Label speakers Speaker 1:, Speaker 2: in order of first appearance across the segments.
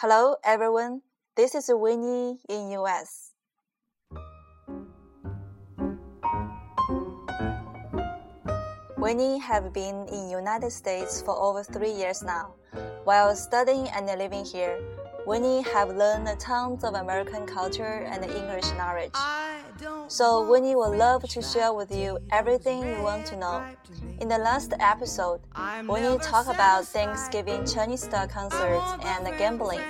Speaker 1: Hello, everyone. This is Winnie in US. Winnie have been in United States for over three years now. While studying and living here, Winnie have learned tons of American culture and English knowledge. So Winnie would love to share with you everything you want to know. In the last episode, Winnie talked about Thanksgiving Chinese style concerts and gambling.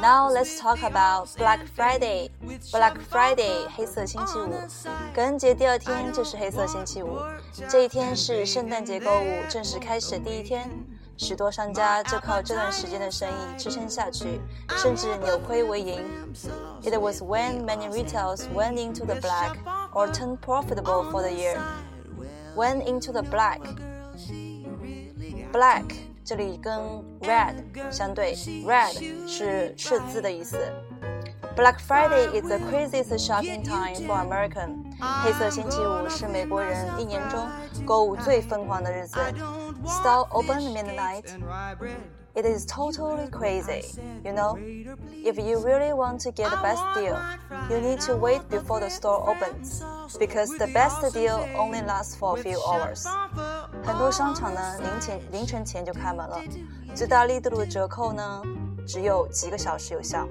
Speaker 1: Now let's talk about Black Friday. Black Friday 黑色星期五，感恩节第二天就是黑色星期五。这一天是圣诞节购物正式开始的第一天。许多商家就靠这段时间的生意支撑下去，甚至扭亏为盈。 It was when many retailers went into the black or turned profitable for the year. Went into the black. Black 这里跟 red 相对，red 是赤字的意思。Black Friday is the craziest shopping time for American. 黑色星期五是美国人一年中购物最疯狂的日子。Store open midnight. It is totally crazy, you know? If you really want to get the best deal, you need to wait before the store opens, because the best deal only lasts for a few hours. 很多商场呢，凌晨凌晨前就开门了，最大力度的折扣呢，只有几个小时有效。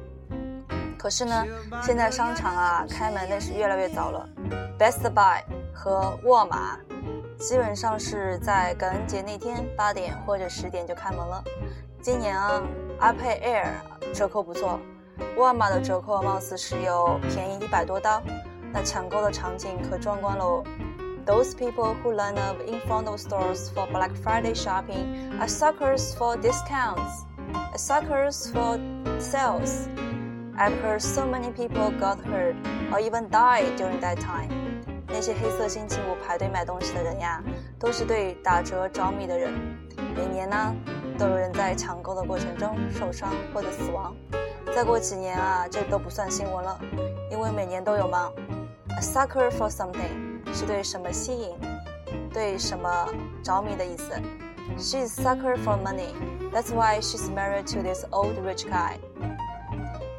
Speaker 1: 可是呢，现在商场啊开门那是越来越早了。Best Buy 和沃尔玛 基本上是在感恩节那天八点或者十点就开门了。今年啊，iPad Air 折扣不错，沃尔玛的折扣貌似是有便宜一百多刀，那抢购的场景可壮观喽。Those people who line up in front of stores for Black Friday shopping are suckers for discounts, suckers for sales. I've heard so many people got hurt or even died during that time. 那些黑色星期五排队买东西的人呀，都是对打折着迷的人。每年呢，都有人在抢购的过程中受伤或者死亡。再过几年啊，这都不算新闻了，因为每年都有嘛。A sucker for something 是对什么吸引、对什么着迷的意思。She's sucker for money. That's why she's married to this old rich guy.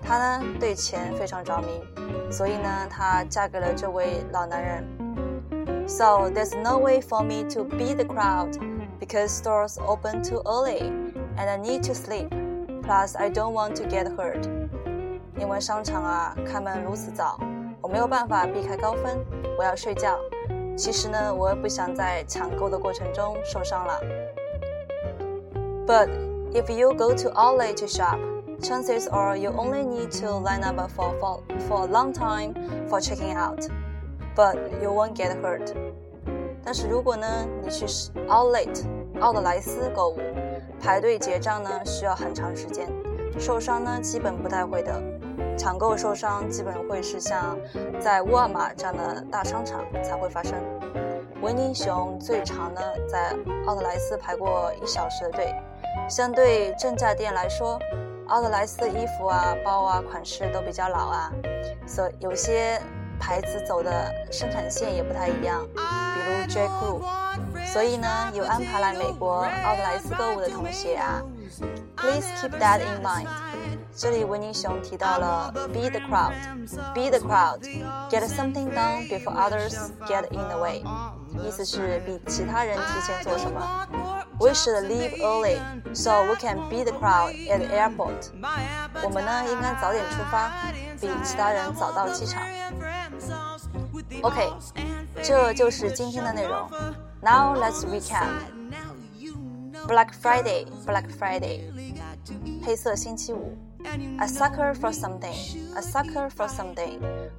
Speaker 1: 她呢对钱非常着迷，所以呢她嫁给了这位老男人。So there's no way for me to beat the crowd because stores open too early and I need to sleep. Plus I don't want to get hurt. 因为商场啊开门如此早，我没有办法避开高峰，我要睡觉。其实呢，我也不想在抢购的过程中受伤了。But if you go to outlet to shop Chances are you only need to line up for, for, for a long time for checking out, but you won't get hurt. 但是如果呢，你去 outlet 奥特莱斯购物，排队结账呢需要很长时间，受伤呢基本不太会的。抢购受伤基本会是像在沃尔玛这样的大商场才会发生。维尼熊最长呢在奥特莱斯排过一小时的队，相对正价店来说。奥特莱斯的衣服啊、包啊、款式都比较老啊，所以有些牌子走的生产线也不太一样，比如 J. Crew。所以呢，有安排来美国奥特莱斯购物的同学啊，Please keep that in mind。这里维尼熊提到了 Be the crowd，Be the crowd，Get something done before others get in the way。意思是比其他人提前做什么。We should leave early so we can beat the crowd at the airport. 我们呢应该早点出发，比其他人早到机场。OK，这就是今天的内容。Now let's recap. Black Friday, Black Friday，黑色星期五。A sucker for something, a sucker for something，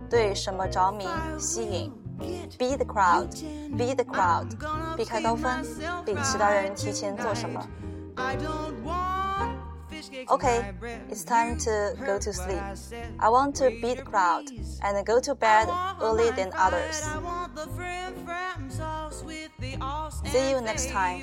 Speaker 1: 对什么着迷、吸引。 beat the crowd, beat the crowd，避开高峰，比其他人提前做什么。Okay, it's time to go to sleep. I want to beat the crowd and go to bed early than others. See you next time.